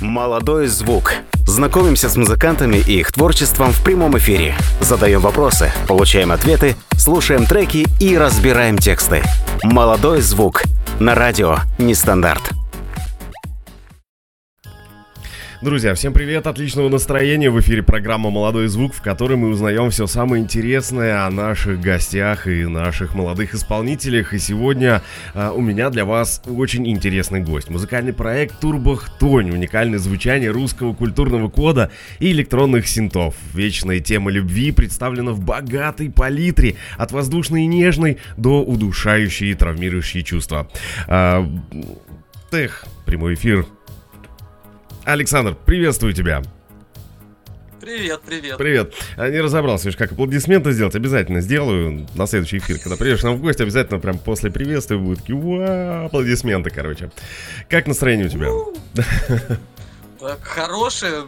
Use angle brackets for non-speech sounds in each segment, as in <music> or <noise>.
Молодой звук. Знакомимся с музыкантами и их творчеством в прямом эфире. Задаем вопросы, получаем ответы, слушаем треки и разбираем тексты. Молодой звук. На радио Нестандарт. Друзья, всем привет, отличного настроения. В эфире программа «Молодой звук», в которой мы узнаем все самое интересное о наших гостях и наших молодых исполнителях. И сегодня э, у меня для вас очень интересный гость. Музыкальный проект «Турбохтонь». Уникальное звучание русского культурного кода и электронных синтов. Вечная тема любви представлена в богатой палитре. От воздушной и нежной до удушающей и травмирующей чувства. Э, тех, прямой эфир Александр, приветствую тебя. Привет, привет. Привет. А, не разобрался, видишь, как аплодисменты сделать. Обязательно сделаю на следующий эфир. Когда придешь нам в гости, обязательно прям после приветствия будут такие, уа, аплодисменты, короче. Как настроение у тебя? <laughs> Так, хорошее.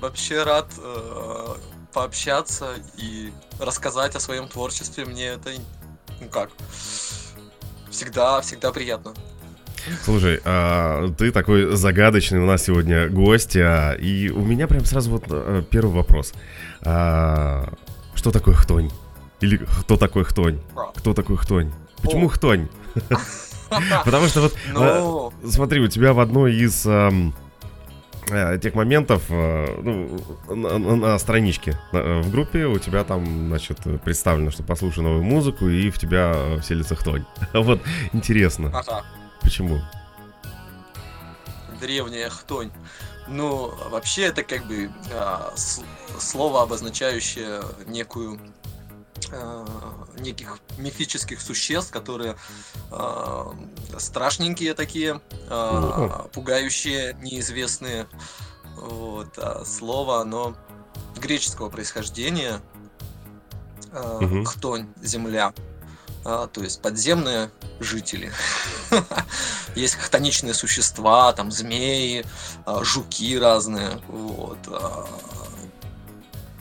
Вообще рад э, пообщаться и рассказать о своем творчестве. Мне это, ну как, всегда, всегда приятно. Слушай, а, ты такой загадочный у нас сегодня гость, а, и у меня прям сразу вот а, первый вопрос. А, что такое хтонь? Или кто такой хтонь? Кто такой хтонь? Почему хтонь? <laughs> Потому что вот, ну. смотри, у тебя в одной из э, тех моментов э, ну, на, на страничке в группе у тебя там, значит, представлено, что послушай новую музыку и в тебя вселится хтонь. <laughs> Вот, интересно. Ага. Почему? Древняя хтонь. Ну, вообще это как бы а, слово, обозначающее некую а, неких мифических существ, которые а, страшненькие такие, а, пугающие, неизвестные. Вот, а слово, оно греческого происхождения. Угу. Хтонь, земля то есть подземные жители. <laughs> Есть хтоничные существа, там змеи, а, жуки разные. Вот. А,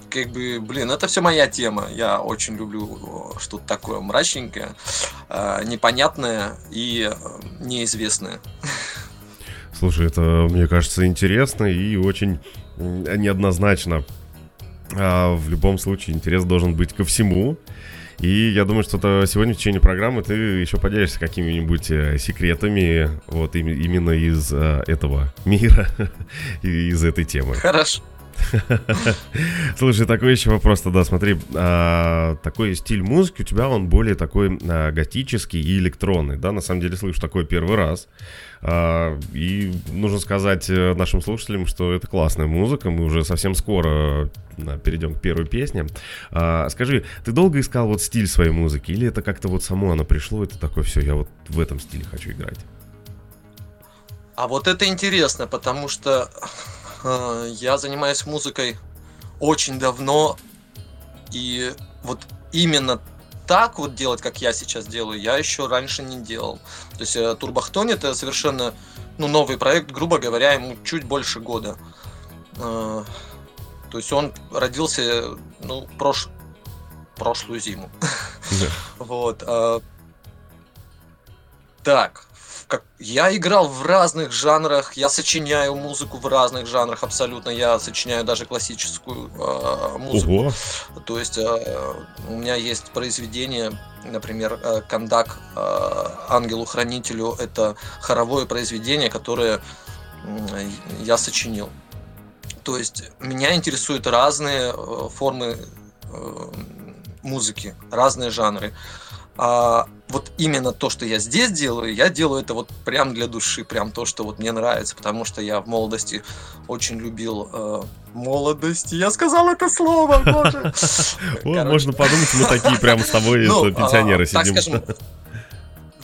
как бы, блин, это все моя тема. Я очень люблю что-то такое мрачненькое, а, непонятное и неизвестное. <laughs> Слушай, это, мне кажется, интересно и очень неоднозначно. А в любом случае, интерес должен быть ко всему. И я думаю, что сегодня в течение программы ты еще поделишься какими-нибудь э, секретами вот именно из э, этого мира, <laughs> из этой темы. Хорошо. <laughs> Слушай, такой еще вопрос тогда, смотри, а, такой стиль музыки у тебя, он более такой а, готический и электронный, да, на самом деле слышу такой первый раз, а, и нужно сказать э, нашим слушателям, что это классная музыка, мы уже совсем скоро а, перейдем к первой песне. Скажи, ты долго искал вот стиль своей музыки, или это как-то вот само оно пришло, и ты такой, все, я вот в этом стиле хочу играть? А вот это интересно, потому что Э, я занимаюсь музыкой очень давно, и вот именно так вот делать, как я сейчас делаю, я еще раньше не делал. То есть э, Турбахтон это совершенно ну, новый проект, грубо говоря, ему чуть больше года. Э, то есть он родился ну, прош... прошлую зиму. Да. <laughs> Вот. Так, как я играл в разных жанрах, я сочиняю музыку в разных жанрах абсолютно, я сочиняю даже классическую э, музыку. Ого. То есть э, у меня есть произведение, например, э, Кандак э, Ангелу-хранителю, это хоровое произведение, которое э, я сочинил. То есть меня интересуют разные э, формы э, музыки, разные жанры. А вот именно то, что я здесь делаю, я делаю это вот прям для души, прям то, что вот мне нравится, потому что я в молодости очень любил э, молодость. Я сказал это слово, боже. <laughs> Можно подумать, мы такие прям с тобой ну, пенсионеры а, сидим.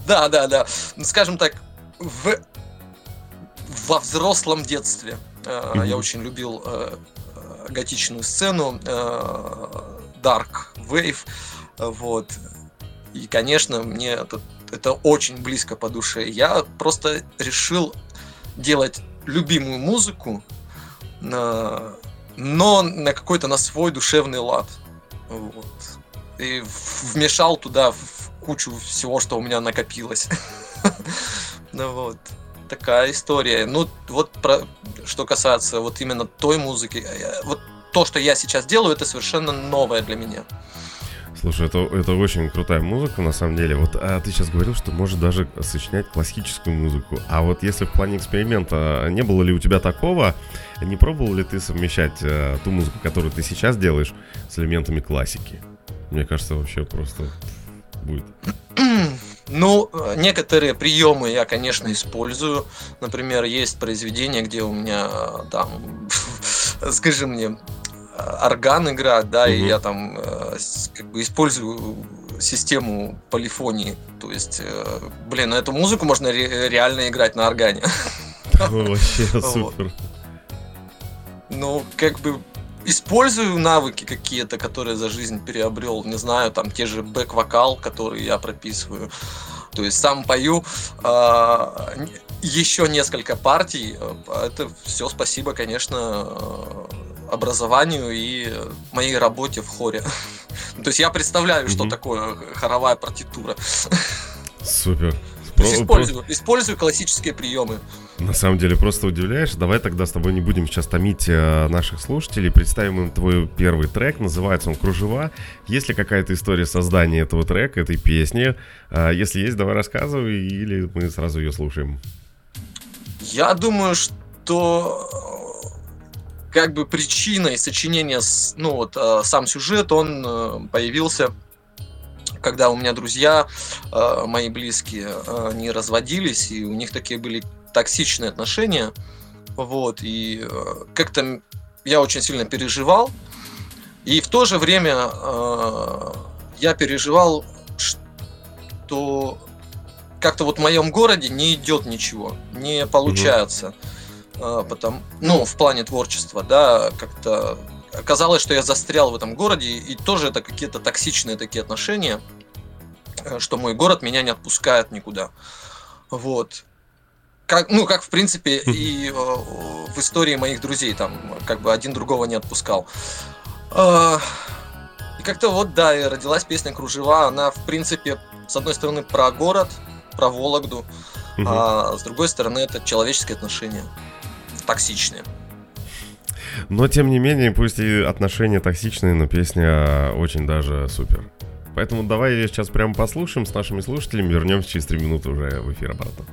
Да, да, да. Ну, скажем так, в во взрослом детстве э, я очень любил э, готичную сцену, Dark Wave, вот. И, конечно, мне это, это очень близко по душе. Я просто решил делать любимую музыку, но на какой-то на свой душевный лад. Вот. И вмешал туда в кучу всего, что у меня накопилось. <laughs> Ну вот. такая история. Ну, вот про, что касается вот именно той музыки, э, вот то, что я сейчас делаю, это совершенно новое для меня. Слушай, это, это очень крутая музыка, на самом деле. Вот а ты сейчас говорил, что можешь даже сочинять классическую музыку. А вот если в плане эксперимента, не было ли у тебя такого? Не пробовал ли ты совмещать а, ту музыку, которую ты сейчас делаешь, с элементами классики? Мне кажется, вообще просто будет. Ну, некоторые приемы я, конечно, использую. Например, есть произведения, где у меня там, <laughs> скажи мне, орган играть, да, угу. и я там э, как бы использую систему полифонии. То есть, э, блин, ну эту музыку можно ре- реально играть на органе. Вообще <laughs> супер. Ну, как бы использую навыки какие-то, которые за жизнь переобрел, не знаю, там те же бэк-вокал, которые я прописываю. То есть сам пою э, еще несколько партий. Это все спасибо, конечно, образованию и моей работе в хоре. <laughs> То есть я представляю, что такое хоровая партитура. Супер. <laughs> использую, использую классические приемы. На самом деле просто удивляешь. Давай тогда с тобой не будем сейчас томить э, наших слушателей. Представим им твой первый трек. Называется он «Кружева». Есть ли какая-то история создания этого трека, этой песни? А, если есть, давай рассказывай, или мы сразу ее слушаем. Я думаю, что как бы причиной сочинения, ну вот э, сам сюжет, он э, появился, когда у меня друзья, э, мои близкие, они разводились, и у них такие были токсичные отношения, вот, и как-то я очень сильно переживал, и в то же время я переживал, что как-то вот в моем городе не идет ничего, не получается. А, потом, ну, в плане творчества, да, как-то оказалось, что я застрял в этом городе, и тоже это какие-то токсичные такие отношения, э, что мой город меня не отпускает никуда. Вот. Как, ну, как, в принципе, и э, в истории моих друзей, там, как бы один другого не отпускал. Э, и как-то вот, да, и родилась песня «Кружева». Она, в принципе, с одной стороны, про город, про Вологду, а с другой стороны, это человеческие отношения токсичные. Но, тем не менее, пусть и отношения токсичные, но песня очень даже супер. Поэтому давай сейчас прямо послушаем с нашими слушателями, вернемся через три минуты уже в эфир обратно.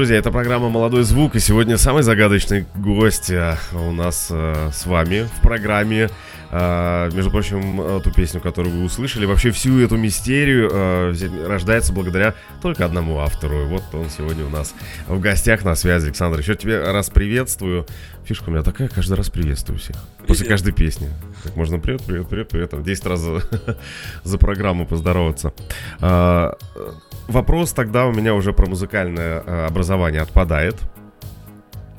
Друзья, это программа «Молодой звук», и сегодня самый загадочный гость а, у нас а, с вами в программе. А, между прочим, эту песню, которую вы услышали, вообще всю эту мистерию взять- рождается благодаря только одному автору. И вот он сегодня у нас в гостях на связи. Александр, еще тебе раз приветствую. Фишка у меня такая, каждый раз приветствую всех. После Привет. каждой песни. Так можно привет, привет, привет, привет. Там 10 раз за, <laughs> за программу поздороваться. Вопрос тогда у меня уже про музыкальное э, образование отпадает.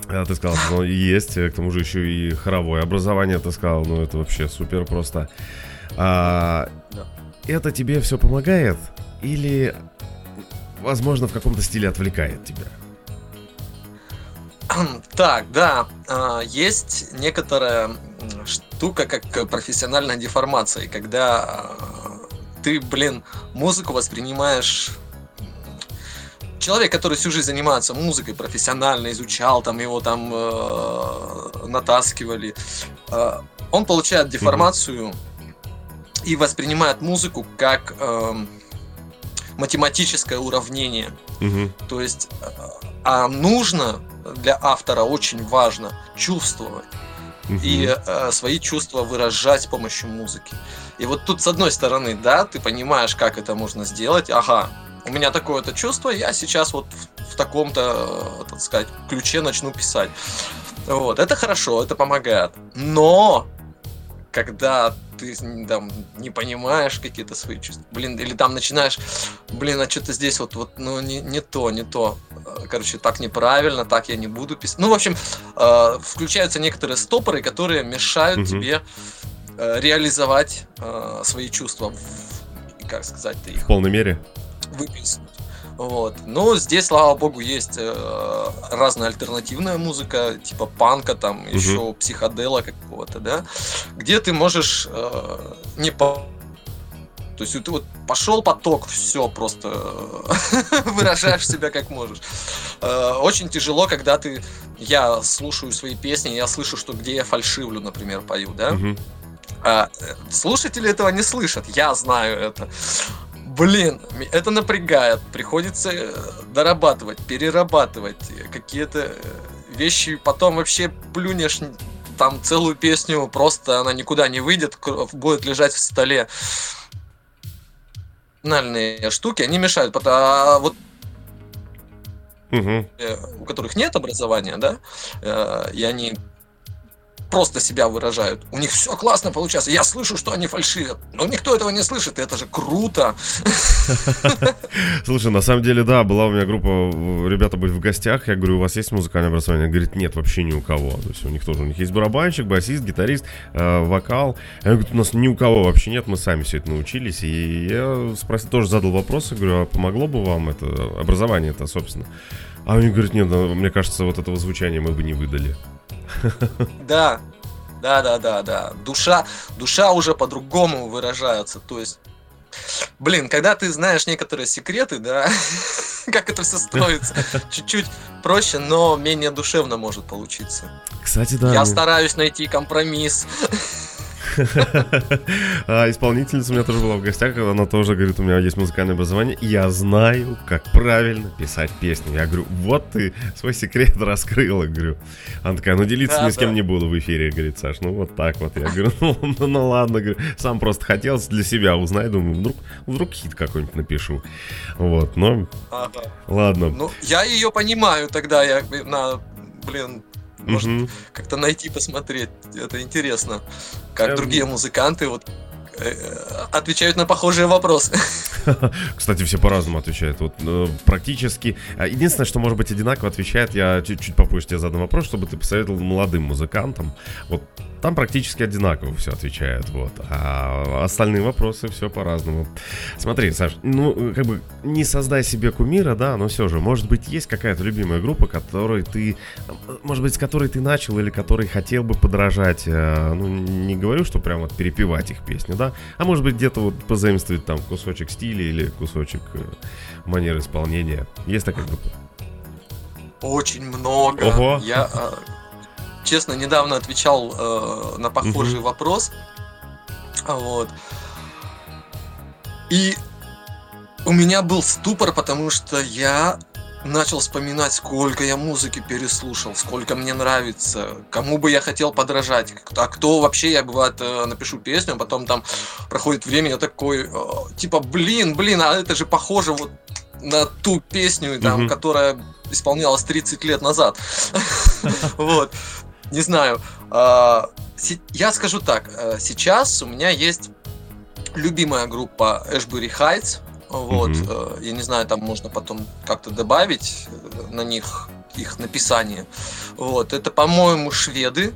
А, Ты сказал, что оно есть, э, к тому же еще и хоровое образование, ты сказал, ну это вообще супер просто. А. Это тебе все помогает или, возможно, в каком-то стиле отвлекает тебя? <clears throat> Так, да, а, есть некоторая штука, как профессиональная деформация, когда а, ты, блин, музыку воспринимаешь Человек, который всю жизнь занимается музыкой, профессионально изучал, там его там э, натаскивали, э, он получает деформацию и воспринимает музыку как эм, математическое уравнение. То есть, э, а нужно для автора очень важно чувствовать и э, свои чувства выражать с помощью музыки. И вот тут с одной стороны, да, ты понимаешь, как это можно сделать. Ага, у меня такое-то чувство, я сейчас вот в, в таком-то, так сказать, ключе начну писать. Вот, это хорошо, это помогает. Но когда ты там не понимаешь какие-то свои чувства, блин, или там начинаешь, блин, а что-то здесь вот, вот, ну не, не то, не то, Э, короче, так неправильно, так я не буду писать. Ну, в общем, э, включаются некоторые стопоры, которые мешают Мгм. тебе э, реализовать э, свои чувства, в- как сказать-то их В полной мере? Выплеснуть. Вот. Но здесь, слава богу, есть э, разная альтернативная музыка, типа панка, там еще психодела какого-то, да, где ты можешь э, не по... То есть ты вот пошел поток, все просто <laughs> выражаешь себя как можешь. Э, Очень тяжело, когда ты, я слушаю свои песни, я слышу, что где я фальшивлю, например, пою, да, а, э, слушатели этого не слышат, я знаю это. Блин, это напрягает. Приходится э, дорабатывать, перерабатывать какие-то э, вещи. Потом вообще плюнешь там целую песню, просто она никуда не выйдет, будет лежать в столе. Нальные штуки, они мешают. А вот э, у которых нет образования, да, и они просто себя выражают. У них все классно получается. Я слышу, что они фальшивят. Но никто этого не слышит, и это же круто. Слушай, на самом деле, да, была у меня группа, ребята были в гостях, я говорю, у вас есть музыкальное образование? Они говорят, нет, вообще ни у кого. То есть у них тоже, у них есть барабанщик, басист, гитарист, э, вокал. Они говорят, у нас ни у кого вообще нет, мы сами все это научились. И я спросил, тоже задал вопрос, я говорю, а помогло бы вам это образование это, собственно? А они говорят, нет, ну, мне кажется, вот этого звучания мы бы не выдали. <laughs> Да, да, да, да, да. Душа, душа уже по-другому выражается. То есть, блин, когда ты знаешь некоторые секреты, да, <laughs> как это все строится, <laughs> чуть-чуть проще, но менее душевно может получиться. Кстати, да. Я мне- стараюсь найти компромисс. <laughs> А исполнительница у меня тоже была в гостях, она тоже говорит, у меня есть музыкальное образование, и я знаю, как правильно писать песни. Я говорю, вот ты свой секрет раскрыла, говорю. Она такая, ну делиться Да, ни с кем да. не буду в эфире, говорит, Саш, ну вот так вот. Я говорю, ну, <laughs> ну, ну ладно, говорю, сам просто хотел для себя узнать, думаю, вдруг, вдруг хит какой-нибудь напишу. Вот, но Ага. ладно. Ну, я ее понимаю тогда, я на, блин, может, Мгм. как-то найти, посмотреть. Это интересно, как Эм. другие музыканты вот э, отвечают на похожие вопросы. <laughs> Кстати, все по-разному отвечают. Вот э, практически. а, Единственное, что может быть одинаково отвечает, я чуть, чуть попозже тебе задам вопрос, чтобы ты посоветовал молодым музыкантам. Вот там практически одинаково все отвечают. Вот. А остальные вопросы все по-разному. Смотри, Саш, ну, как бы не создай себе кумира, да, но все же, может быть, есть какая-то любимая группа, которой ты, может быть, с которой ты начал или которой хотел бы подражать. э, Ну, не говорю, что прям вот перепевать их песни, да, а может быть, где-то вот позаимствовать там кусочек стиля или кусочек э, манеры исполнения. Есть такая группа? Очень много. Ого. Я, э, честно, недавно отвечал э, на похожий вопрос. А Вот. И у меня был ступор, потому что я начал вспоминать, сколько я музыки переслушал, сколько мне нравится, кому бы я хотел подражать, а кто вообще, я бывает э, напишу песню, а потом там проходит время, я такой, э, типа, блин, блин, а это же похоже вот на ту песню, там, Мгм. которая исполнялась 30 лет назад. <laughs> Вот. Не знаю. А, Я скажу так. э, Сейчас у меня есть любимая группа Ashbury Heights. Вот. Э, Я не знаю, там можно потом как-то добавить э, на них их написание. Вот. Это, по-моему, шведы,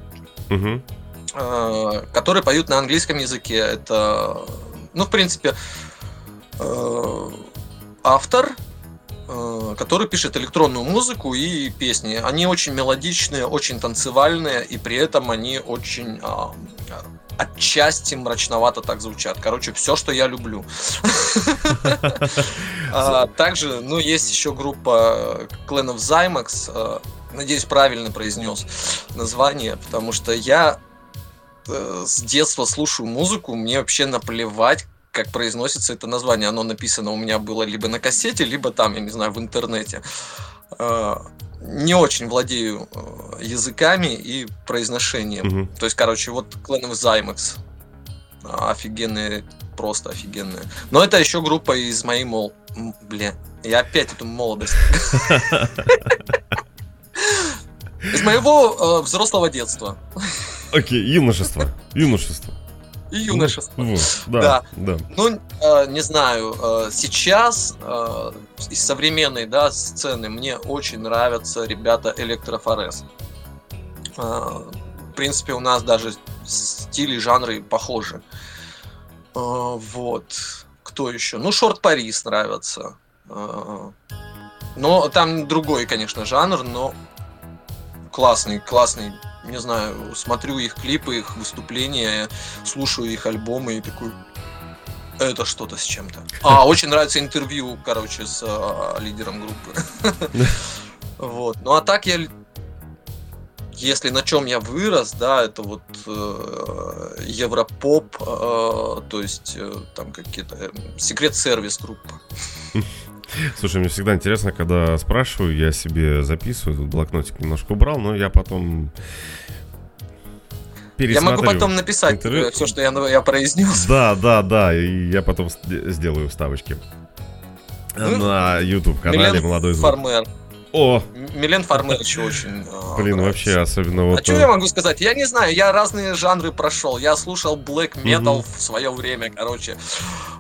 э, которые поют на английском языке. Это, ну, в принципе, автор, который пишет электронную музыку и песни. Они очень мелодичные, очень танцевальные, и при этом они очень а, отчасти мрачновато так звучат. Короче, все, что я люблю. <laughs> А, Также, ну, есть еще группа Clan of Zymax. э, Надеюсь, правильно произнес название, потому что я э, с детства слушаю музыку, мне вообще наплевать, как произносится это название. Оно написано у меня было либо на кассете, либо там, я не знаю, в интернете. Э, Не очень владею э, языками и произношением. Мгм. То есть, короче, вот Clan of Zymax. Офигенные, просто офигенные. Но это еще группа из моей мол... Бля, я опять эту молодость. Из моего э, взрослого детства Окей, юношество. Юношество. И юношества. Вот, да, Да. да. Ну, э, не знаю, э, сейчас э, из современной да, сцены мне очень нравятся ребята Электрофорез. Э, в принципе, у нас даже стили, жанры похожи. Э, вот. Кто еще? Ну, Шорт Парис нравится. Э, но там другой, конечно, жанр, но классный, классный. Не знаю, смотрю их клипы, их выступления, слушаю их альбомы и такой, это что-то с чем-то. А, <laughs> очень нравится интервью, короче, с а, лидером группы. <laughs> Вот. Ну а так я, если на чем я вырос, да, это вот э, Европоп, э, то есть э, там какие-то э, секрет-сервис группа. <laughs> Слушай, мне всегда интересно, когда спрашиваю, я себе записываю, тут блокнотик немножко убрал, но я потом Я пересмотрю. могу потом написать интервью. все, что я, я произнес. Да, да, да, и я потом сделаю вставочки. Ну, На YouTube канале Милен Молодой Звук. Фармер. О, Милен еще очень. э, блин, вообще, особенно вот... А что э, я могу сказать? Я не знаю, я разные жанры прошел. Я слушал black metal в свое время, короче.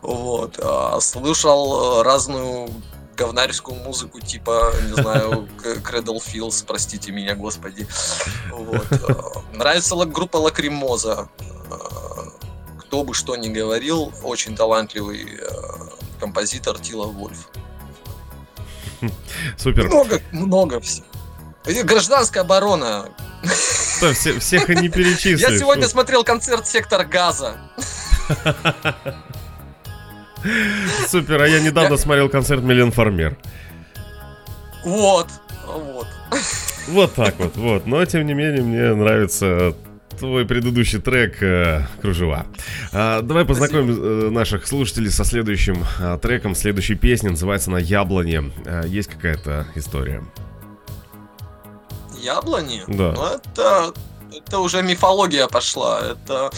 Вот. а, Слушал э, разную говнарскую музыку, типа, не знаю, <laughs> Cradle of Filth, простите меня, господи. Вот. а, Нравится группа Лакримоза. А, Кто бы что ни говорил, очень талантливый э, композитор Тило Вольф. <laughs> Супер. Много, много всего. Гражданская оборона. Да, все- всех и не <laughs> перечислишь. Я сегодня смотрел концерт Сектор Газа. Супер, а я недавно смотрел концерт Милен Фармер. Вот. Вот. Вот так вот, вот. Но, тем не менее, мне нравится твой предыдущий трек э, «Кружева». А, давай познакомим э, наших слушателей со следующим э, треком, следующей песней. Называется она «Яблони». Э, есть какая-то история? Яблони? Да. Ну, это, это уже мифология пошла. Это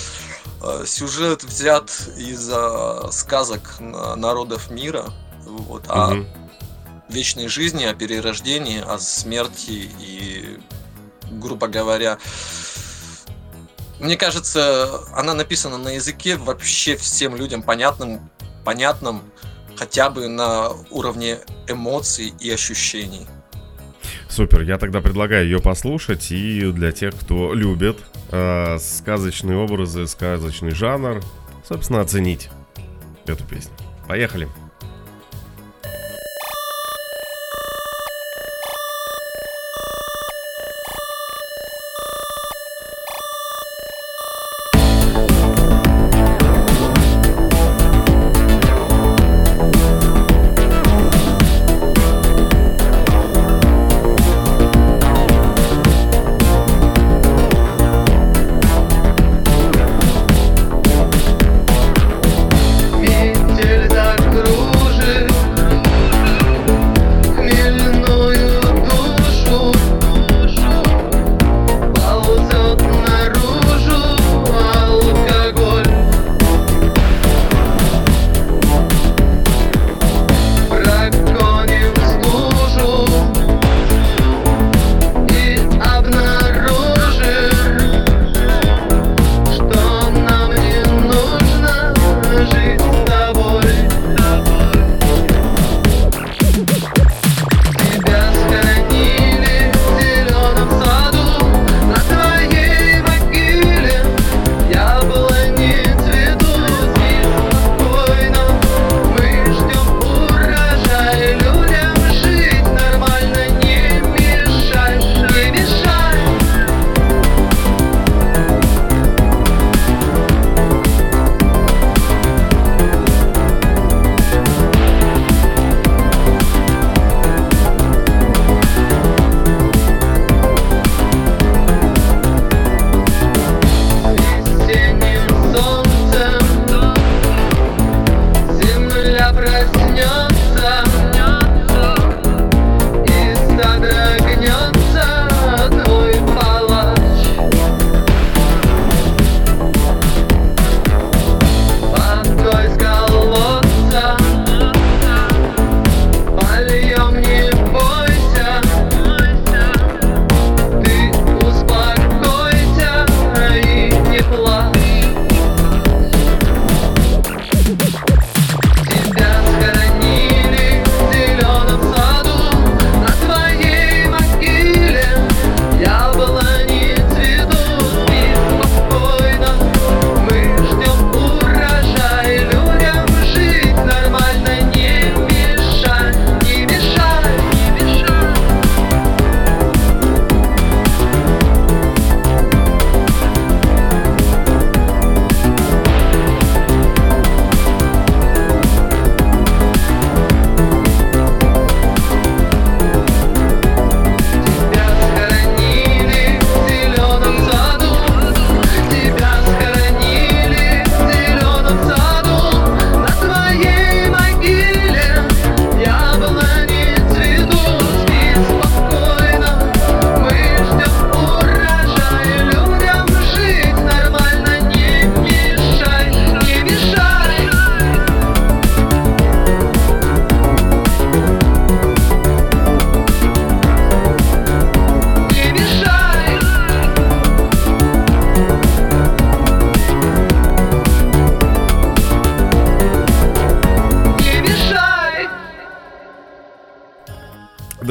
э, сюжет взят из сказок на- народов мира. Вот, о Мгм. вечной жизни, о перерождении, о смерти и, грубо говоря, мне кажется, она написана на языке вообще всем людям понятным, понятным хотя бы на уровне эмоций и ощущений. Супер, я тогда предлагаю ее послушать и для тех, кто любит э, сказочные образы, сказочный жанр, собственно, оценить эту песню. Поехали. Метель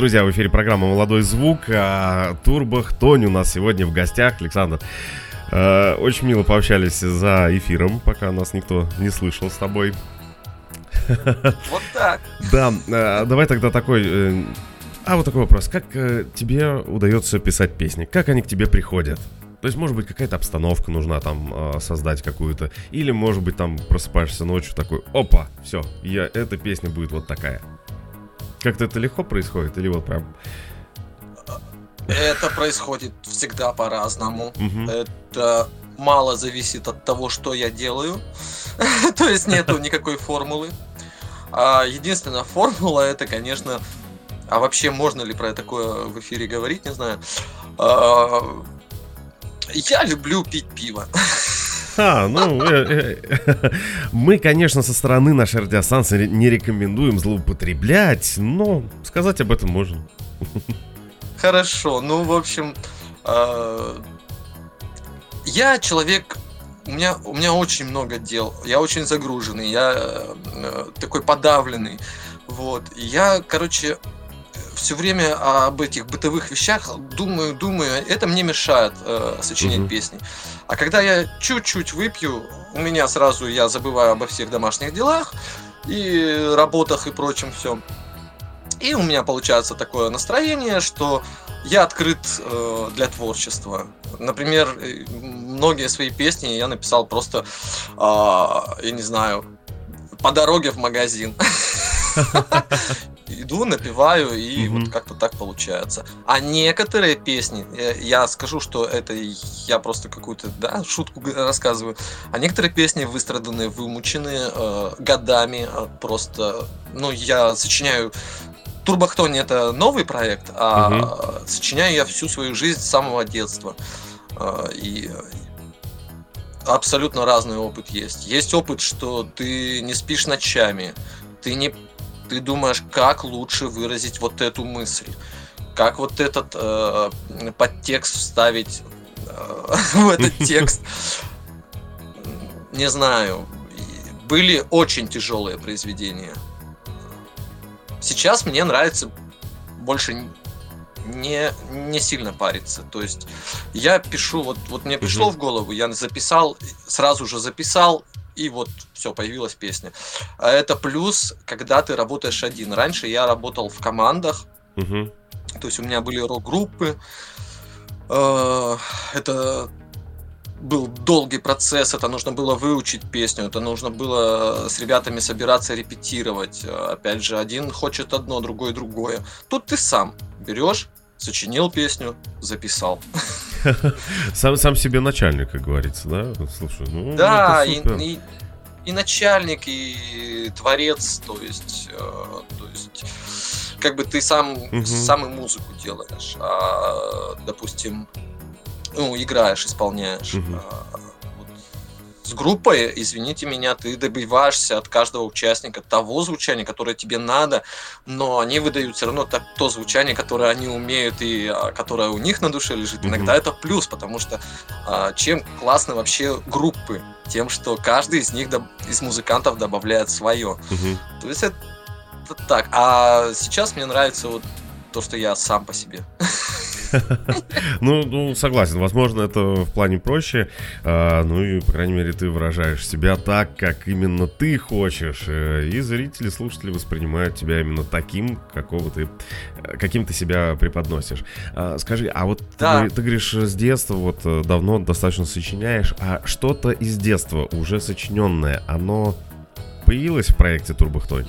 Друзья, в эфире программа «Молодой звук». А Турбах Тони у нас сегодня в гостях. Александр, э, очень мило пообщались за эфиром, пока нас никто не слышал с тобой. <laughs> Вот так. Да, э, давай тогда такой... э, А вот такой вопрос. Как тебе удается писать песни? Как они к тебе приходят? То есть, может быть, какая-то обстановка нужна там э, создать какую-то. Или, может быть, там просыпаешься ночью такой, опа, все, я, эта песня будет вот такая. Как-то это легко происходит? Или вот прям... Это происходит всегда по-разному. Мгм. Это мало зависит от того, что я делаю. <laughs> То есть нету никакой формулы. А единственная формула это, конечно, а вообще можно ли про такое в эфире говорить, не знаю. А, Я люблю пить пиво. <laughs> А, ну, э, э, <laughs> мы, конечно, со стороны нашей радиостанции не рекомендуем злоупотреблять, но сказать об этом можно. <laughs> Хорошо, ну, в общем, а, я человек, у меня, у меня очень много дел, я очень загруженный, я э, такой подавленный, вот. Я, короче, все время об этих бытовых вещах думаю, думаю, это мне мешает э, сочинять Мгм. песни. А когда я чуть-чуть выпью, у меня сразу я забываю обо всех домашних делах и работах и прочем все. И у меня получается такое настроение, что я открыт э, для творчества. Например, э, многие свои песни я написал просто, а, я не знаю, по дороге в магазин. <laughs> <laughs> Иду, напиваю, и Мгм. вот как-то так получается. А некоторые песни, э, я скажу, что это я просто какую-то да, шутку рассказываю, а некоторые песни выстраданные, вымученные э, годами, э, просто, ну, я сочиняю Турбохтони это новый проект, а Мгм. сочиняю я всю свою жизнь с самого детства. А, И абсолютно разный опыт есть. Есть опыт, что ты не спишь ночами, ты не ты думаешь, как лучше выразить вот эту мысль, как вот этот э, подтекст вставить э, <laughs> в этот текст. Не знаю. Были очень тяжелые произведения. Сейчас мне нравится больше не, не сильно париться. То есть я пишу, вот, вот мне пришло Мгм. в голову, я записал, сразу же записал, и вот все, появилась песня. А это плюс, когда ты работаешь один. Раньше я работал в командах, Мгм. то есть у меня были рок-группы. Э, Это был долгий процесс, это нужно было выучить песню, это нужно было с ребятами собираться репетировать. Опять же, один хочет одно, другой другое. Тут ты сам берешь, сочинил песню, записал. <laughs> Сам, сам себе начальник, как говорится, да? Слушай, ну, Да, и, и- и начальник, и творец, то есть, э, то есть, как бы ты сам, Мгм. сам и музыку делаешь, а, допустим, ну, играешь, исполняешь. Мгм. А, с группой, извините меня, ты добиваешься от каждого участника того звучания, которое тебе надо, но они выдают все равно так- то звучание, которое они умеют и а, которое у них на душе лежит. Мгм. Иногда это плюс, потому что а, чем классно вообще группы? Тем, что каждый из них, из музыкантов добавляет свое. Мгм. То есть это так. А сейчас мне нравится вот то, что я сам по себе. <laughs> Ну, ну, согласен, возможно, это в плане проще. а, ну и, по крайней мере, ты выражаешь себя так, как именно ты хочешь. э, и зрители, слушатели воспринимают тебя именно таким, какого ты, каким ты себя преподносишь. А, скажи, а вот ты Да. говори- ты, говоришь, с детства вот э, давно достаточно сочиняешь, а что-то из детства уже сочиненное, оно появилось в проекте Турбохтонь?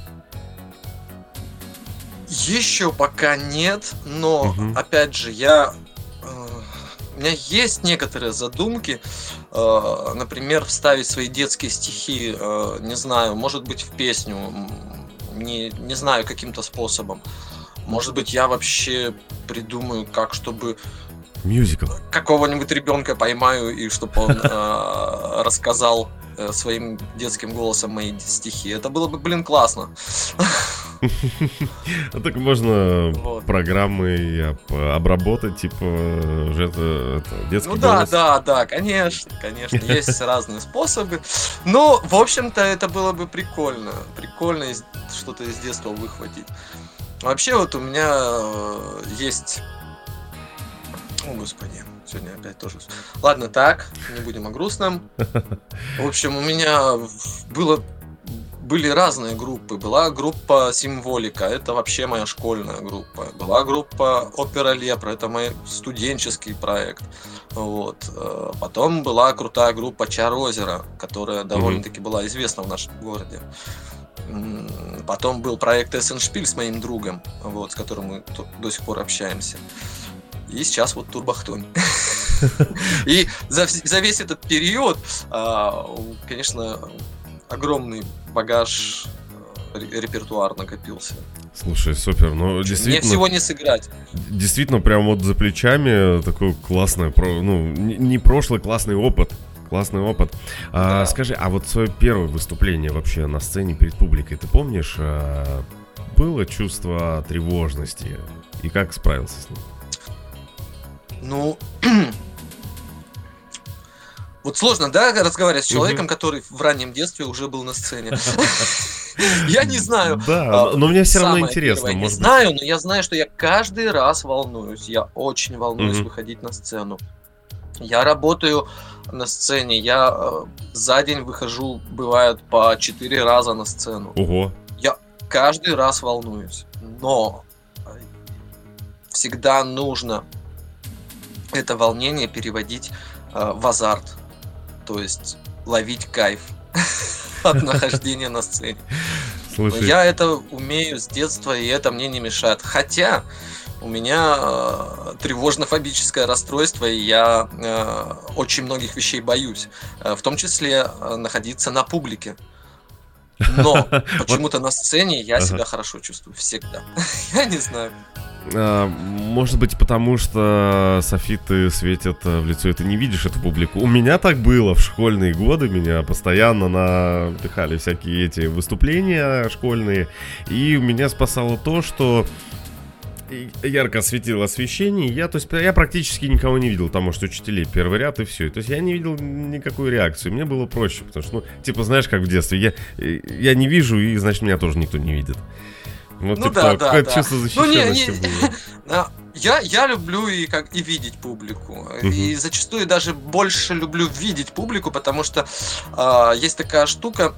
Еще пока нет, но Мгм. опять же, я э, у меня есть некоторые задумки, э, например, вставить свои детские стихи, э, не знаю, может быть, в песню, не, не знаю, каким-то способом. Может быть, я вообще придумаю, как, чтобы Мюзикл. какого-нибудь ребенка поймаю и чтобы он <laughs> э, рассказал э, своим детским голосом мои стихи. Это было бы, блин, классно. <laughs> А так можно программы обработать, типа, уже это, детский Ну да, да, да, конечно, конечно, <laughs> есть разные способы. Ну, в общем-то, это было бы прикольно. Прикольно что-то из детства выхватить. Вообще, вот у меня э, есть... О, господи, сегодня опять тоже... Ладно, так, не будем о грустном. В <laughs> общем, у меня было были разные группы. Была группа Символика, это вообще моя школьная группа. Была группа Опера Лепра, это мой студенческий проект. Вот. Э, Потом была крутая группа Чар Озера, которая довольно-таки была известна в нашем городе. Потом был проект Эссеншпиль с моим другом, вот, с которым мы до сих пор общаемся. И сейчас вот Турбахтонь. <laughs> И за, за весь этот период, а, конечно, огромный багаж э, репертуар накопился. Слушай, супер, ну действительно... Мне всего не сыграть. Действительно, прям вот за плечами такой классный, ну, не прошлый классный опыт. Классный опыт. А, Скажи, а вот свое первое выступление вообще на сцене перед публикой, ты помнишь, а, было чувство тревожности? И как справился с ним? Ну, <clears throat> вот сложно, да, разговаривать с человеком, который в раннем детстве уже был на сцене. <laughs> Я не знаю. Да, но мне все равно интересно. Не знаю, но я знаю, что я каждый раз волнуюсь. Я очень волнуюсь выходить на сцену. Я работаю на сцене. Я э, за день выхожу, бывает, по четыре раза на сцену. Ого. Я каждый раз волнуюсь. Но всегда нужно это волнение переводить э, в азарт. То есть ловить кайф <laughs> от нахождения на сцене. Слушай. Я это умею с детства, и это мне не мешает. Хотя у меня э, тревожно-фобическое расстройство, и я э, очень многих вещей боюсь, э, в том числе э, находиться на публике. Но <laughs> почему-то на сцене я себя хорошо чувствую всегда. <laughs> Я не знаю. А, может быть, потому что софиты светят э, в лицо, и ты не видишь эту публику. У меня так было в школьные годы, меня постоянно напихали всякие эти выступления школьные, и меня спасало то, что ярко светило освещение, я, то есть, я практически никого не видел, там, может, учителей первый ряд и все. То есть я не видел никакую реакцию. Мне было проще, потому что, ну, типа, знаешь, как в детстве, я, я не вижу, и, значит, меня тоже никто не видит. Вот, ну, типа, да, да, да. чувство защищенности ну, не, не, <laughs> я, я люблю и, как, и видеть публику. Угу. И зачастую даже больше люблю видеть публику, потому что э, есть такая штука,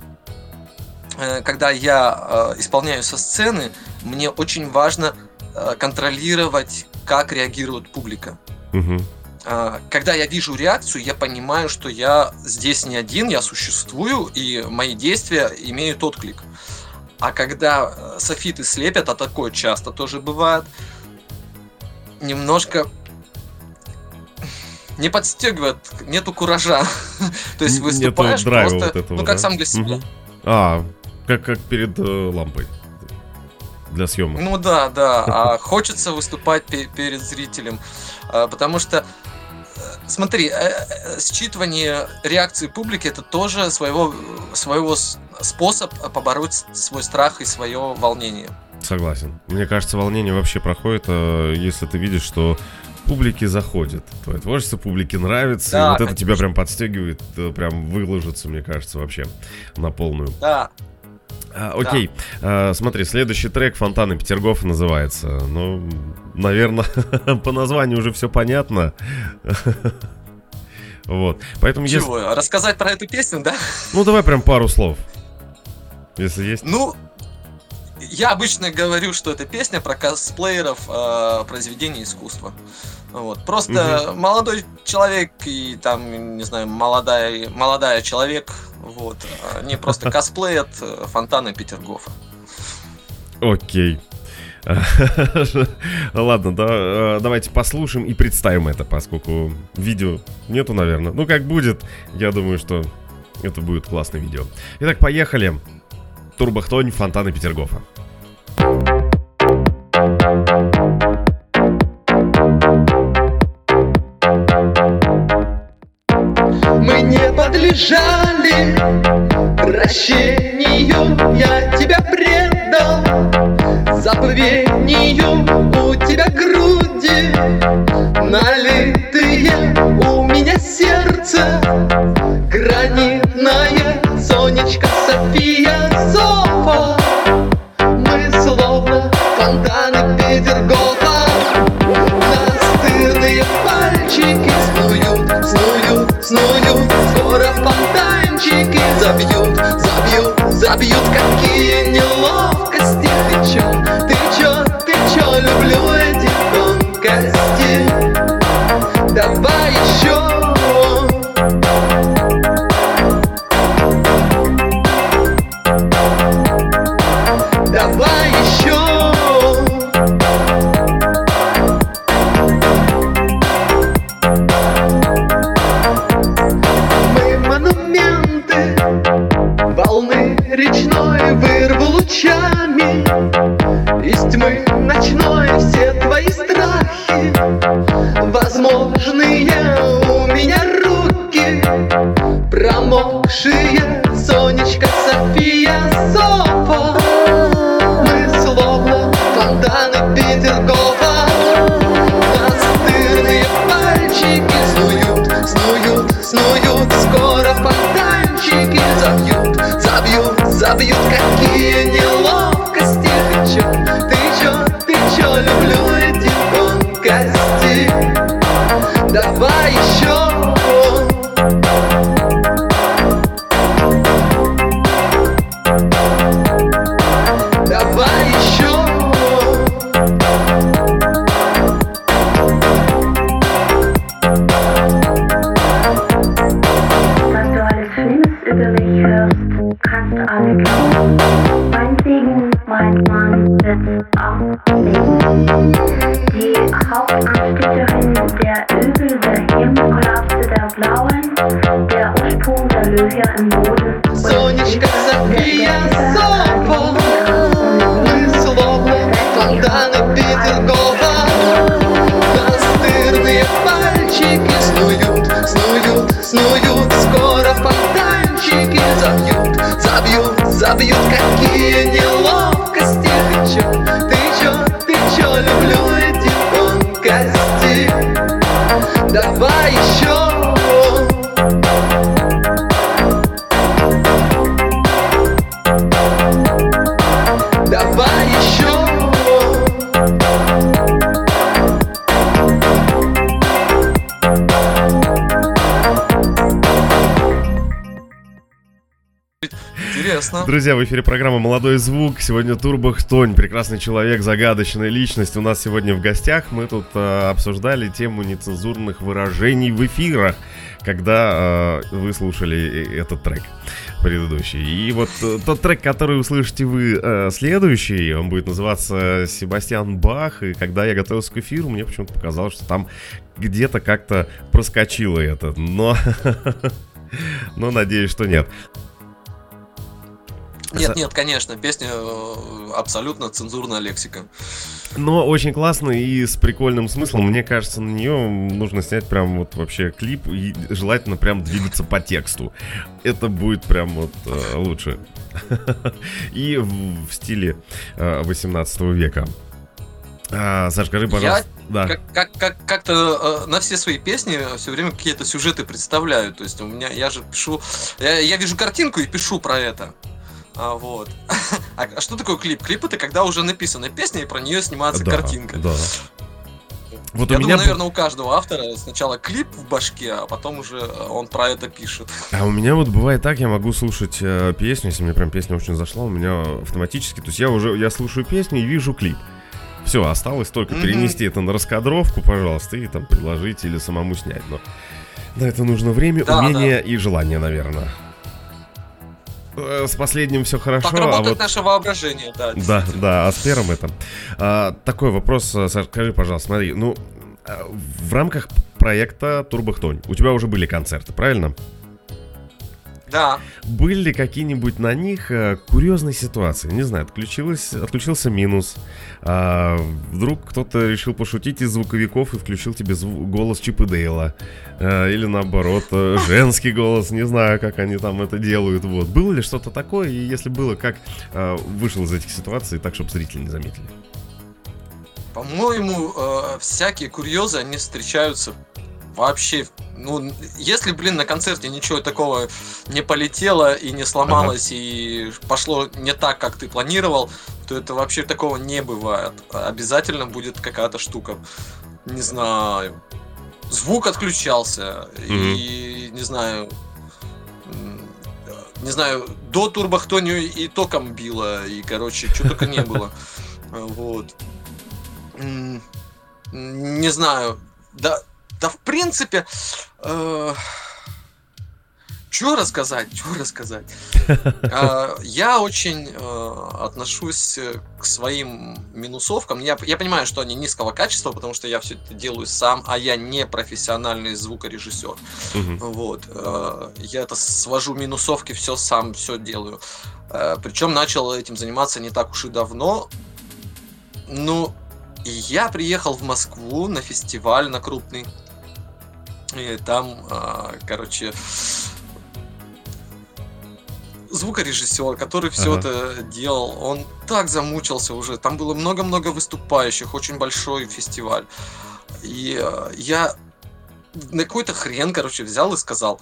э, когда я э, исполняю со сцены, мне очень важно Э, контролировать, как реагирует публика. Угу. Когда я вижу реакцию, я понимаю, что я здесь не один, я существую, и мои действия имеют отклик. А когда э, софиты слепят, а такое часто тоже бывает, немножко не подстегивает, нету куража. <laughs> То есть выступаешь просто, вот этого, ну как да? сам для себя. Угу. А, как, как перед э, лампой для съемок. Ну да, да. А хочется выступать перед зрителем. А, потому что Смотри, э, э, считывание реакции публики это тоже своего, своего способ побороть свой страх и свое волнение. Согласен. Мне кажется, волнение вообще проходит, если ты видишь, что публике заходит. Твое творчество публике нравится, да, и вот конечно. это тебя прям подстегивает, прям выложиться, мне кажется, вообще на полную. Да, а, окей, да. а, смотри, следующий трек «Фонтаны Петергоф» называется. Ну, наверное, <laughs> по названию уже все понятно. <laughs> Вот, поэтому Чего? Если... Рассказать про эту песню, да? Ну, давай прям пару слов, если есть. Ну, я обычно говорю, что это песня про косплееров э, произведения искусства. Вот. Просто угу. молодой человек и там, не знаю, молодая, молодая человек вот. Они просто косплеят э, фонтаны Петергофа. Окей. <laughs> Ладно, да, э, давайте послушаем и представим это, поскольку видео нету, наверное. Ну, как будет, я думаю, что это будет классное видео. Итак, поехали. Турбохтонь, фонтаны Петергофа. Подлежали прощению. Я тебя предал забвению. У тебя груди налитые У меня сердце забьют, Какие ramo, szyję Друзья, в эфире программа «Молодой звук». Сегодня Турбо Хтонь, прекрасный человек, загадочная личность. У нас сегодня в гостях мы тут э, обсуждали тему нецензурных выражений в эфирах, когда э, вы слушали этот трек предыдущий. И вот э, тот трек, который услышите вы э, следующий, он будет называться «Себастьян Бах». И когда я готовился к эфиру, мне почему-то показалось, что там где-то как-то проскочило это. Но... <laughs> Но надеюсь, что нет. Нет, нет, конечно, песня э, абсолютно цензурная лексика. Но очень классно и с прикольным смыслом. Мне кажется, на нее нужно снять прям вот вообще клип и желательно прям двигаться по тексту. Это будет прям вот э, лучше. <laughs> И в, в стиле э, 18 века. А, Саш, скажи, пожалуйста. Да. Как, как, как, как-то э, на все свои песни все время какие-то сюжеты представляю. То есть у меня, я же пишу, я, я вижу картинку и пишу про это. А, вот. <laughs> А, а что такое клип? Клип это когда уже написана песня и про нее снимается Да, картинка. Да. Вот Я у думаю, меня, б- наверное, у каждого автора сначала клип в башке, а потом уже э, он про это пишет. <laughs> а у меня вот бывает так, я могу слушать э, песню, если мне прям песня очень зашла, у меня автоматически, то есть я уже, я слушаю песню и вижу клип. Все, осталось только Мгм. перенести это на раскадровку, пожалуйста, и там предложить или самому снять. Но на это нужно время, Да, умение и желание, наверное. Э, С последним все хорошо, Так а работает вот... наше воображение, да. Да, да, а с первым это. А, такой вопрос, э, Саш, скажи, пожалуйста, смотри, ну, а, в рамках проекта Турбохтонь у тебя уже были концерты, правильно? Да. Были ли какие-нибудь на них э, курьезные ситуации? Не знаю, отключилось, отключился минус. а, вдруг кто-то решил пошутить из звуковиков и включил тебе зву- голос Чипа Дейла. Э, или наоборот, э, <laughs> женский голос. Не знаю, как они там это делают. Вот. Было ли что-то такое? И если было, как э, вышел из этих ситуаций так, чтобы зрители не заметили? По-моему, э, всякие курьезы, они встречаются вообще... Ну, если, блин, на концерте ничего такого не полетело и не сломалось, и пошло не так, как ты планировал, то это вообще такого не бывает. Обязательно будет какая-то штука. Не знаю. Звук отключался. И, не знаю... Не знаю, до турбохтонию и током било, и, короче, что только не было. <laughs> Вот. Не знаю. Да, да в принципе, э, что рассказать, что рассказать. Э, <laughs> Я очень э, отношусь э, к своим минусовкам. Я, я понимаю, что они низкого качества, потому что я все это делаю сам, а я не профессиональный звукорежиссер. Вот. э, Я это свожу минусовки, все сам, все делаю. Э, Причем начал этим заниматься не так уж и давно. Ну, я приехал в Москву на фестиваль, на крупный. И там, а, короче, звукорежиссер, который все Ага. это делал, он так замучился уже. Там было много-много выступающих, очень большой фестиваль. И э, я на какой-то хрен, короче, взял и сказал,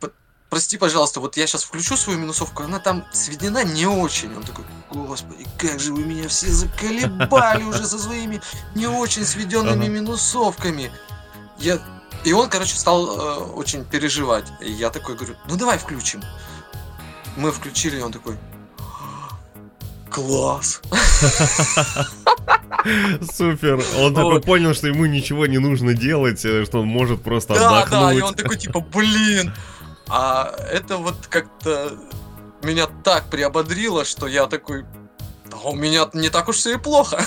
«П- прости, пожалуйста, вот я сейчас включу свою минусовку, она там сведена не очень. Он такой, господи, как же вы меня все заколебали <laughs> уже со своими не очень сведенными минусовками. Я... И он, короче, стал э, очень переживать. И я такой говорю, ну давай включим. Мы включили, и он такой, класс. <laughs> Супер. Он такой понял, что ему ничего не нужно делать, э, что он может просто Да, отдохнуть. да, и он такой типа, блин. А это вот как-то меня так приободрило, что я такой, да у меня не так уж все и плохо.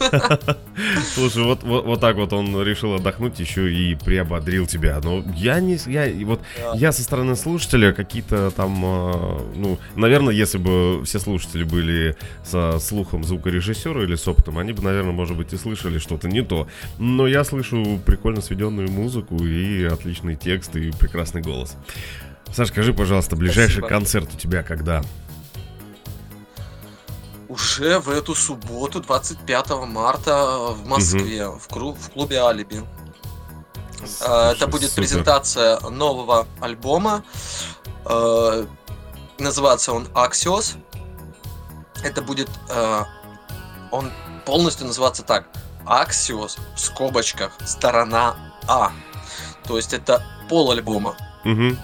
<laughs> Слушай, вот, вот, вот так вот он решил отдохнуть, еще и приободрил тебя. Но я не... Я, вот, Да. я со стороны слушателя какие-то там... э, ну, наверное, если бы все слушатели были со слухом звукорежиссера или с опытом, они бы, наверное, может быть, и слышали что-то не то. Но я слышу прикольно сведенную музыку и отличный текст, и прекрасный голос. Саш, скажи, пожалуйста, ближайший Спасибо. концерт у тебя когда? Уже в эту субботу, 25 марта, в Москве, в, кру- в клубе Алиби. Это Слушай, будет супер. презентация нового альбома. Э, Называется он Axios. Это будет... э, Он полностью называться так. Axios в скобочках сторона А. То есть это пол альбома. Мгм.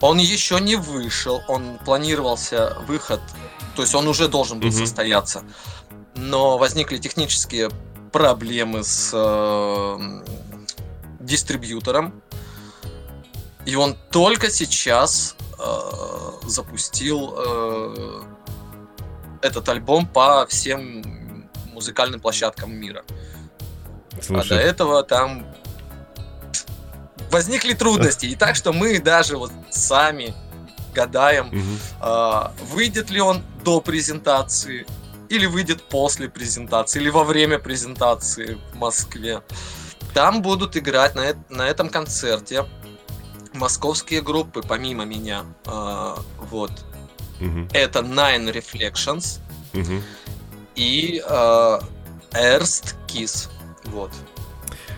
Он еще не вышел, он планировался выход, то есть он уже должен был Мгм. состояться, но возникли технические проблемы с э, дистрибьютором, и он только сейчас э, запустил э, этот альбом по всем музыкальным площадкам мира. А до Слушай, этого там возникли трудности. И так что мы даже вот сами гадаем, мгм. а, выйдет ли он до презентации, или выйдет после презентации, или во время презентации в Москве. Там будут играть на, на этом концерте московские группы, помимо меня. А, вот. Мгм. Это Nine Reflections Мгм. и э, Erst Kiss. Вот.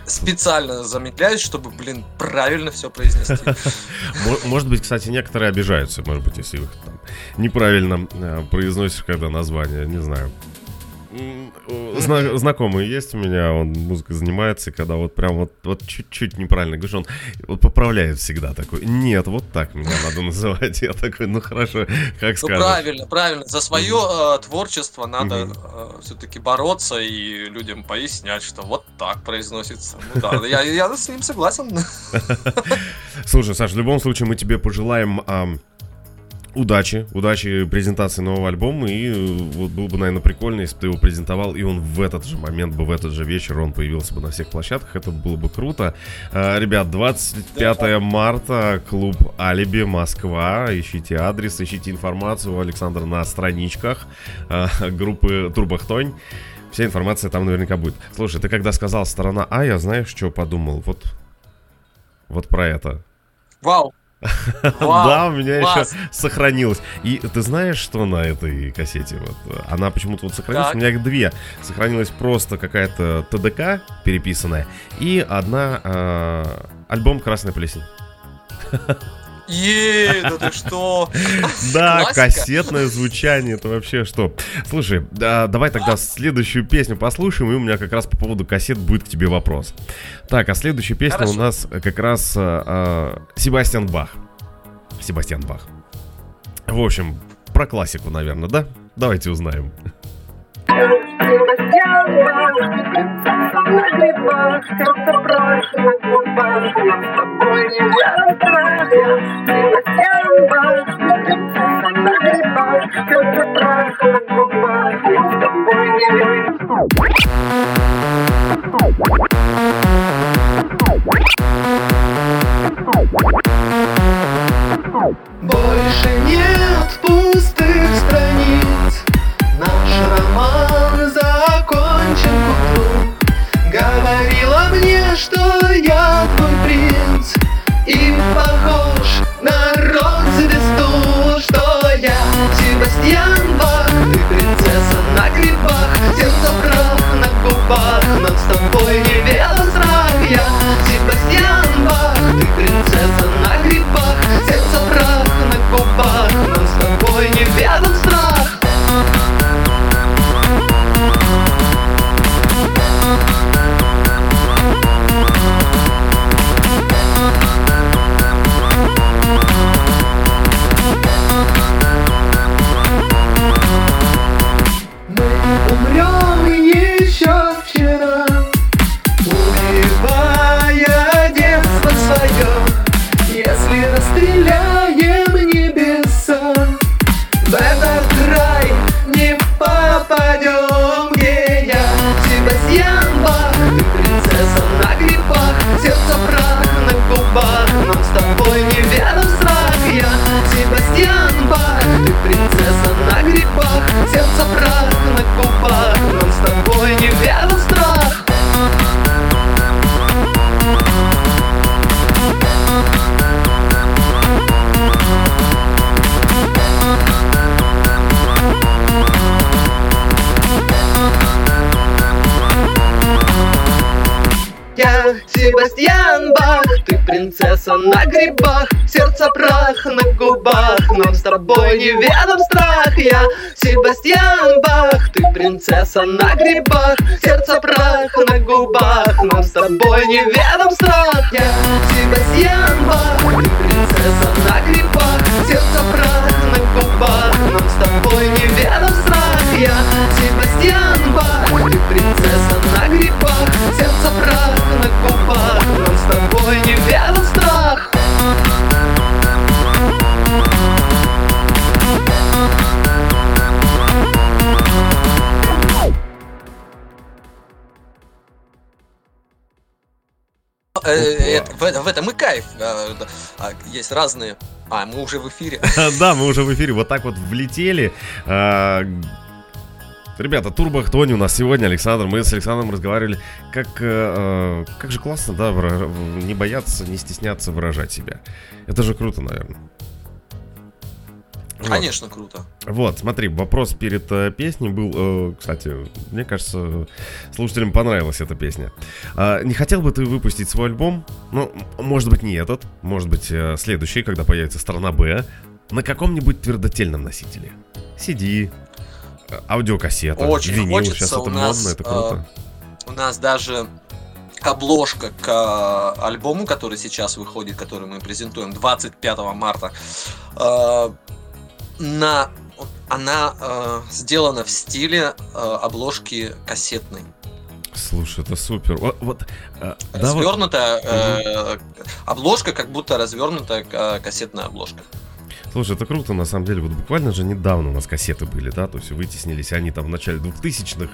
Специально замедляюсь, чтобы, блин, правильно все произнести. <laughs> Мо- Может быть, кстати, некоторые обижаются, может быть, если их там неправильно э, произносишь, когда название, не знаю. Э, зна- знакомый есть у меня, он музыкой занимается, и когда вот прям вот, вот чуть-чуть неправильно говоришь, он вот поправляет всегда такой. Нет, вот так меня надо называть. <laughs> Я такой, ну хорошо, как Ну скажешь. правильно, правильно. За свое творчество надо Мгм. все-таки бороться и людям пояснять, что вот так произносится. Ну да, я, я с ним согласен. <laughs> Слушай, Саш, в любом случае мы тебе пожелаем ам, удачи, удачи презентации нового альбома. И э, вот было бы, наверное, прикольно, если бы ты его презентовал, и он в этот же момент бы, в этот же вечер он появился бы на всех площадках. Это было бы круто. А, ребят, 25 марта, клуб Алиби, Москва. Ищите адрес, ищите информацию у Александра на страничках а, группы Турбохтонь. Вся информация там наверняка будет. Слушай, ты когда сказал сторона А, я знаешь, что подумал? Вот, вот про это. Вау. <laughs> Вау, да, у меня класс. еще сохранилось. И ты знаешь, что на этой кассете? Вот, она почему-то вот сохранилась. Так. У меня их две. Сохранилась просто какая-то ТДК переписанная. И одна э, альбом Красная плесень. <laughs> Ей, да ты что? <laughs> Да, кассетное звучание, это вообще что? Слушай, да, давай тогда следующую песню послушаем, и у меня как раз по поводу кассет будет к тебе вопрос. Так, а следующая песня у нас как раз э, э, Себастьян Бах. Себастьян Бах. В общем, про классику, наверное, да? Давайте узнаем. <laughs> Больше не от губах Но с тобой не ведом страх Я Себастьян принцесса на грибах Сердце прах на губах, но с тобой не ведом страх. Я Себастьян Бах, ты принцесса на грибах Сердце прах на губах, но с тобой не ведом страх. Я Себастьян Бах, ты принцесса на грибах Сердце прах на губах, но с тобой не ведом страх. Я Себастьян Бах, ты принцесса на грибах Сердце прах это- в, в этом и кайф. Э. А, Есть разные. А, мы уже в эфире. <laughs> Да, мы уже в эфире вот так вот влетели. А, Ребята, Турбо Тони у нас сегодня, Александр. Мы с Александром разговаривали, как, э, э, как же классно, да, выра- не бояться, не стесняться выражать себя. Это же круто, наверное. Вот. Конечно, круто. Вот, смотри, вопрос перед э, песней был, э, кстати, мне кажется, слушателям понравилась эта песня. А, не хотел бы ты выпустить свой альбом? Ну, может быть, не этот, может быть, э, следующий, когда появится сторона Б, на каком-нибудь твердотельном носителе? CD, э, аудиокассета, Очень винил, хочется, сейчас это у нас, модно, это э, круто. У нас даже обложка к э, альбому, который сейчас выходит, который мы презентуем 25 марта, э, на она э, сделана в стиле э, обложки кассетной. Слушай, это супер. Вот, вот, э, да, вот, Развернутая э, обложка, как будто развернутая э, кассетная обложка. Слушай, это круто, на самом деле. Вот буквально же недавно у нас кассеты были, да? То есть вытеснились они там в начале 2000-х.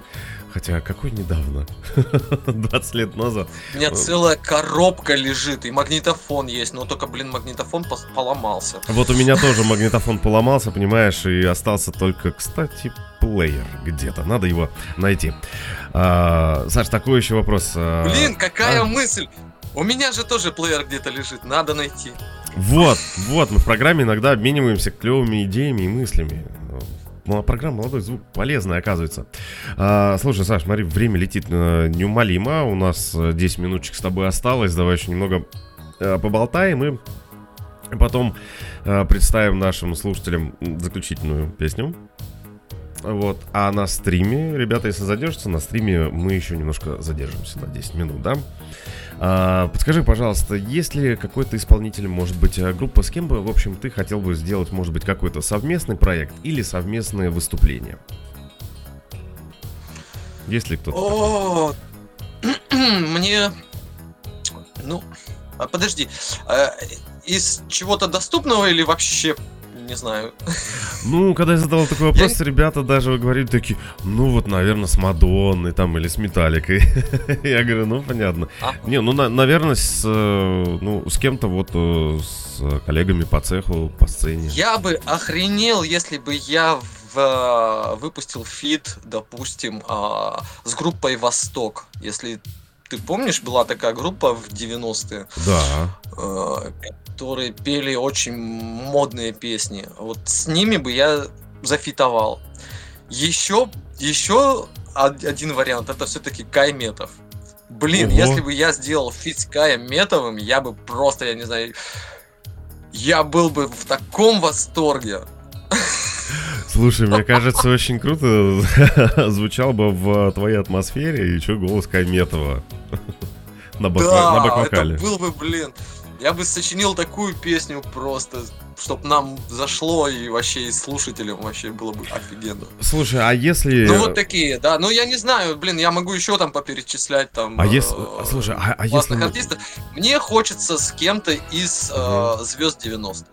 Хотя какой недавно? <laughs> 20 лет назад. У меня целая коробка лежит, и магнитофон есть, но только, блин, магнитофон поломался. Вот у меня <laughs> тоже магнитофон поломался, понимаешь, и остался только, кстати, плеер где-то. Надо его найти. А, Саш, такой еще вопрос. а, Блин, какая а? мысль! У меня же тоже плеер где-то лежит, надо найти. Вот, вот, мы в программе иногда обмениваемся клевыми идеями и мыслями. Ну, а программа «Молодой звук» полезная, оказывается. А, слушай, Саш, смотри, время летит э, неумолимо. У нас э, 10 минуточек с тобой осталось. Давай еще немного э, поболтаем и потом э, представим нашим слушателям заключительную песню. Вот. А на стриме, ребята, если задержатся, на стриме мы еще немножко задержимся на 10 минут, да? А, подскажи, пожалуйста, есть ли какой-то исполнитель, может быть, э, группа, с кем бы, в общем, ты хотел бы сделать, может быть, какой-то совместный проект или совместное выступление? Есть ли кто-то? <clears throat> Мне... Ну, а подожди, э, из чего-то доступного или вообще, не знаю. Ну, когда я задавал такой вопрос, ребята даже говорили такие, ну вот, наверное, с Мадонной там или с Металликой. <laughs> Я говорю, ну, понятно. А, Не, ну, на- наверное, с, э, ну, с кем-то вот, э, с коллегами по цеху, по сцене? Я бы охренел, если бы я в, э, выпустил feat, допустим, а, с группой Восток. Если ты помнишь, была такая группа в 90-е, Да. Которые пели очень модные песни. Вот с ними бы я зафитовал. Еще, еще од- один вариант, это все-таки Кай Метов. Блин, Ого. если бы я сделал feat с Каем Метовым, я бы просто, я не знаю, я был бы в таком восторге. Слушай, мне <laughs> кажется, очень круто <laughs> звучал бы в твоей атмосфере еще голос Кайметова. <laughs> На бак- на Да, бак-вокале. это был бы, блин, я бы сочинил такую песню просто, чтоб нам зашло и вообще и слушателям вообще было бы офигенно. Слушай, а если... Ну вот такие, да. Ну я не знаю, блин, я могу еще там поперечислять там. А если... э, Слушай, а, а если... артистов. Мне хочется с кем-то из э, звезд 90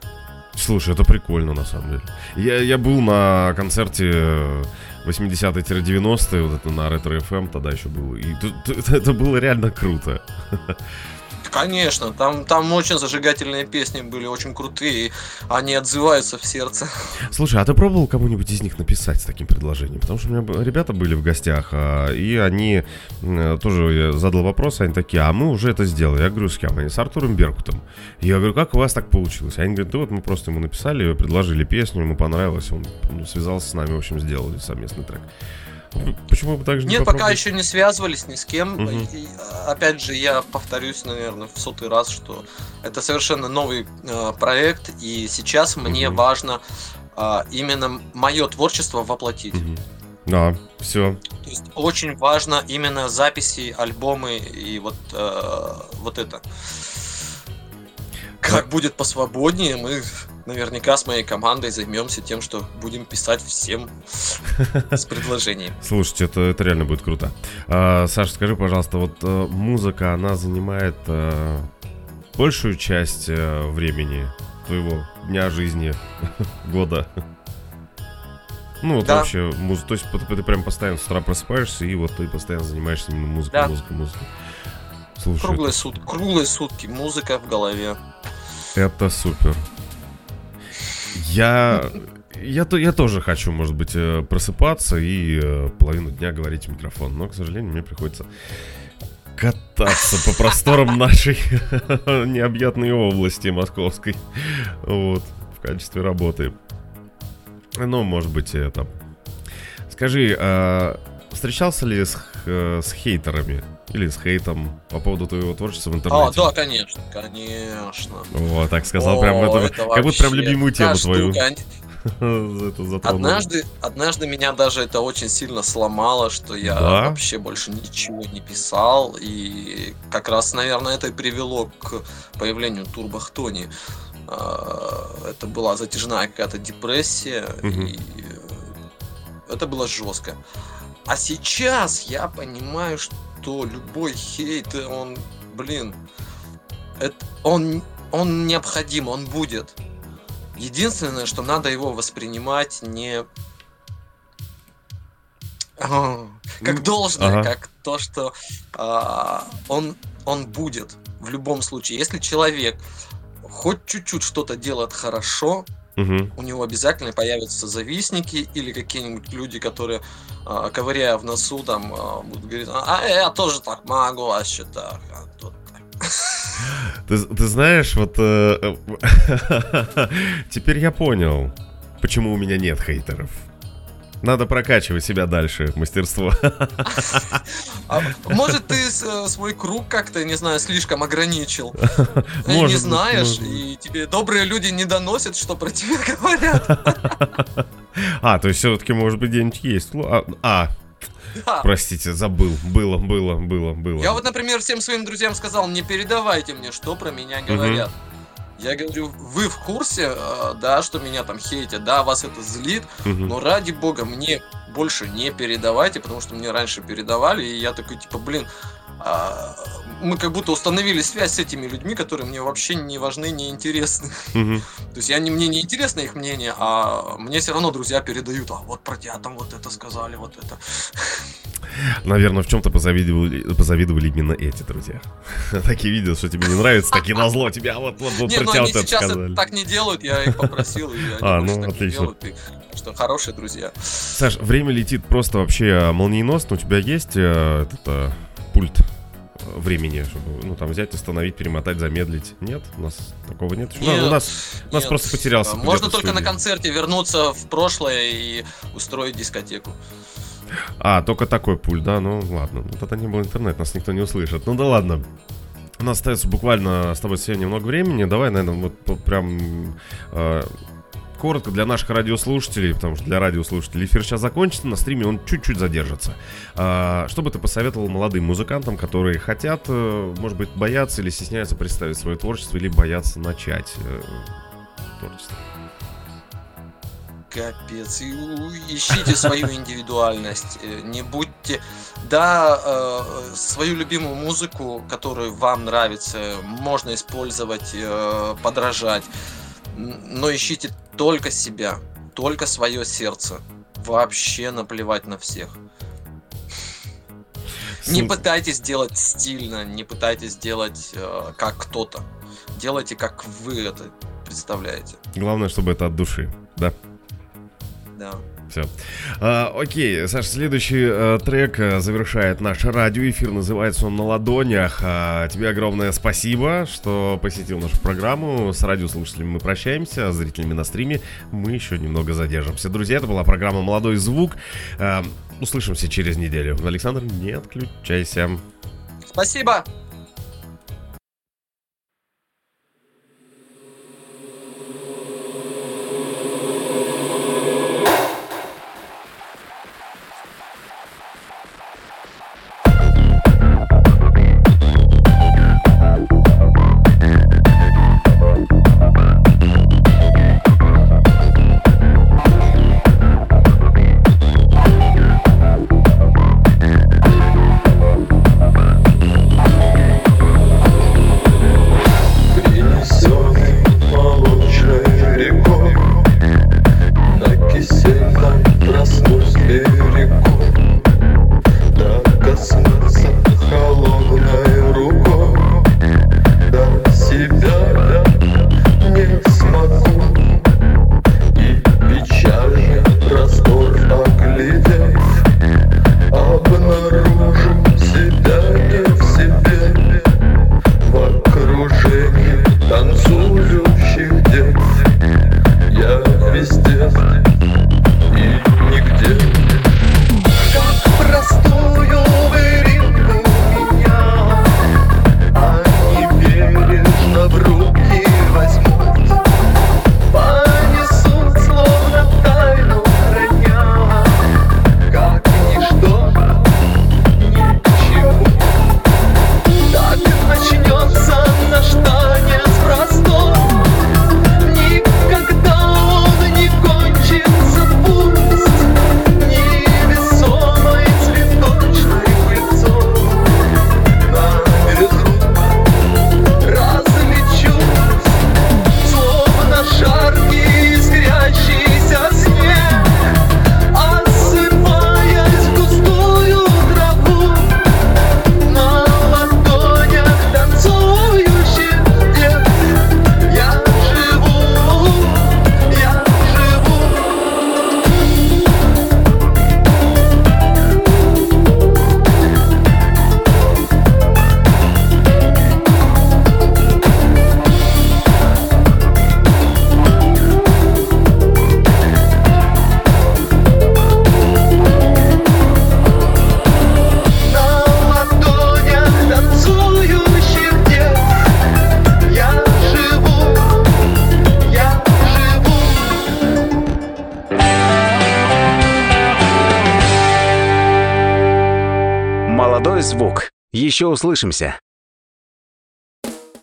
Слушай, это прикольно на самом деле. Я, я был на концерте э, 80-90-е, вот это на Ретро FM тогда еще был. И тут- это было реально круто. <laughs> Конечно, там, там очень зажигательные песни были, очень крутые, они отзываются в сердце. Слушай, а ты пробовал кому-нибудь из них написать с таким предложением? Потому что у меня ребята были в гостях, а, и они тоже задал вопрос, они такие, а мы уже это сделали. Я говорю, с кем? Они с Артуром Беркутом. Я говорю, как у вас так получилось? Они говорят, да вот мы просто ему написали, предложили песню, ему понравилось, он связался с нами, в общем, сделали совместный трек. <laughs> Почему бы так же не Нет, пока попробовать? еще не связывались ни с кем. Мгм. И, опять же, я повторюсь, наверное, в сотый раз, что это совершенно новый э, проект, и сейчас мне важно а, именно мое творчество воплотить. Мгм. Да, все. То есть очень важно именно записи, альбомы и вот, э, вот это. Как будет посвободнее, мы наверняка с моей командой займемся тем, что будем писать всем с предложением. <laughs> Слушайте, это, это реально будет круто. А, Саша, скажи, пожалуйста, вот э, музыка, она занимает э, большую часть э, времени твоего дня жизни, <laughs> года? Ну, вот Да. вообще, муз... то есть ты, ты прям постоянно с утра просыпаешься, и вот ты постоянно занимаешься именно музыкой, Да. музыкой, музыкой. Слушай, Круглые это, сутки, круглые сутки, музыка в голове. это супер. Я... Я, то, я тоже хочу, может быть, э, просыпаться и э, половину дня говорить в микрофон, но, к сожалению, мне приходится кататься по просторам <laughs> нашей <laughs> необъятной области московской. Вот, в качестве работы. Ну, может быть, это... Скажи, а встречался ли с, э, с хейтерами или с хейтом по поводу твоего творчества в интернете? А, да, конечно, конечно. О, так сказал, О, прям это, это как будто прям вообще любимую тему та твою штука. <laughs> Однажды, однажды меня даже это очень сильно сломало, что я Да? вообще больше ничего не писал. И как раз, наверное, это и привело к появлению Турбохтони. А, Это была затяжная какая-то депрессия, Мгм. и это было жестко. А сейчас я понимаю, что любой хейт, он, блин, это, он, он необходим, он будет. Единственное, что надо его воспринимать не а, как должное, Ага. как то, что а, он, он будет в любом случае. Если человек хоть чуть-чуть что-то делает хорошо, Мгм. у него обязательно появятся завистники или какие-нибудь люди, которые, а, ковыряя в носу, там а, будут говорить, а я тоже так могу, а что так, а тут так». Ты, ты знаешь, вот э, <laughs> теперь я понял, почему у меня нет хейтеров. Надо прокачивать себя дальше, мастерство. А, может, ты э, свой круг как-то, не знаю, слишком ограничил. <laughs> Может не знаешь, может и тебе добрые люди не доносят, что про тебя <laughs> говорят. <laughs> А, то есть все-таки, может быть, где-нибудь есть. А, а, Да. простите, забыл. Было, было, было, было. Я вот, например, всем своим друзьям сказал, не передавайте мне, что про меня говорят. Я говорю, вы в курсе, э, да, что меня там хейтят, да, вас это злит, Мгм. но ради бога мне больше не передавайте, потому что мне раньше передавали, и я такой, типа, блин, мы как будто установили связь с этими людьми, которые мне вообще не важны, не интересны. То есть я не, мне не интересно их мнение, а мне все равно друзья передают, а вот про тебя там вот это сказали, вот это. Наверное, в чем-то позавидовали, позавидовали именно эти друзья. <laughs> Такие видят, что тебе не нравится, такие назло тебя, вот, вот, вот не, про ну тебя они это сейчас это так не делают, я их попросил, и <laughs> они А, ну, так не делают, что хорошие друзья. Саш, время летит просто вообще молниеносно. У тебя есть э, этот э, пульт э, времени, чтобы, ну, там взять, остановить, перемотать, замедлить? Нет? У нас такого нет? Нет, у нас, у нас нет. просто потерялся. Можно только на студии. концерте вернуться в прошлое и устроить дискотеку. А, только такой пульт, да? Ну, ладно. Ну, тогда не было интернет, нас никто не услышит. Ну, да ладно. У нас остается буквально с тобой сегодня немного времени. Давай, наверное, вот прям э, коротко для наших радиослушателей, потому что для радиослушателей эфир сейчас закончится, на стриме он чуть-чуть задержится. А, что бы ты посоветовал молодым музыкантам, которые хотят, э, может быть, боятся или стесняются представить свое творчество, или боятся начать э, творчество? Капец. Ищите свою индивидуальность. э, Не будьте... Да, э, свою любимую музыку, которую вам нравится, можно использовать, подражать. Но ищите только себя, только свое сердце. Вообще наплевать на всех. Не пытайтесь делать стильно, не пытайтесь делать э, как кто-то. Делайте, как вы это представляете. Главное, чтобы это от души, да? Да. Все. окей, Саш, следующий э, трек э, завершает наш радиоэфир. Называется он «На ладонях». А, тебе огромное спасибо, что посетил нашу программу. С радиослушателями мы прощаемся, а с зрителями на стриме мы еще немного задержимся. Друзья, это была программа «Молодой звук». Э, услышимся через неделю. Александр, не отключайся. Спасибо! Услышимся.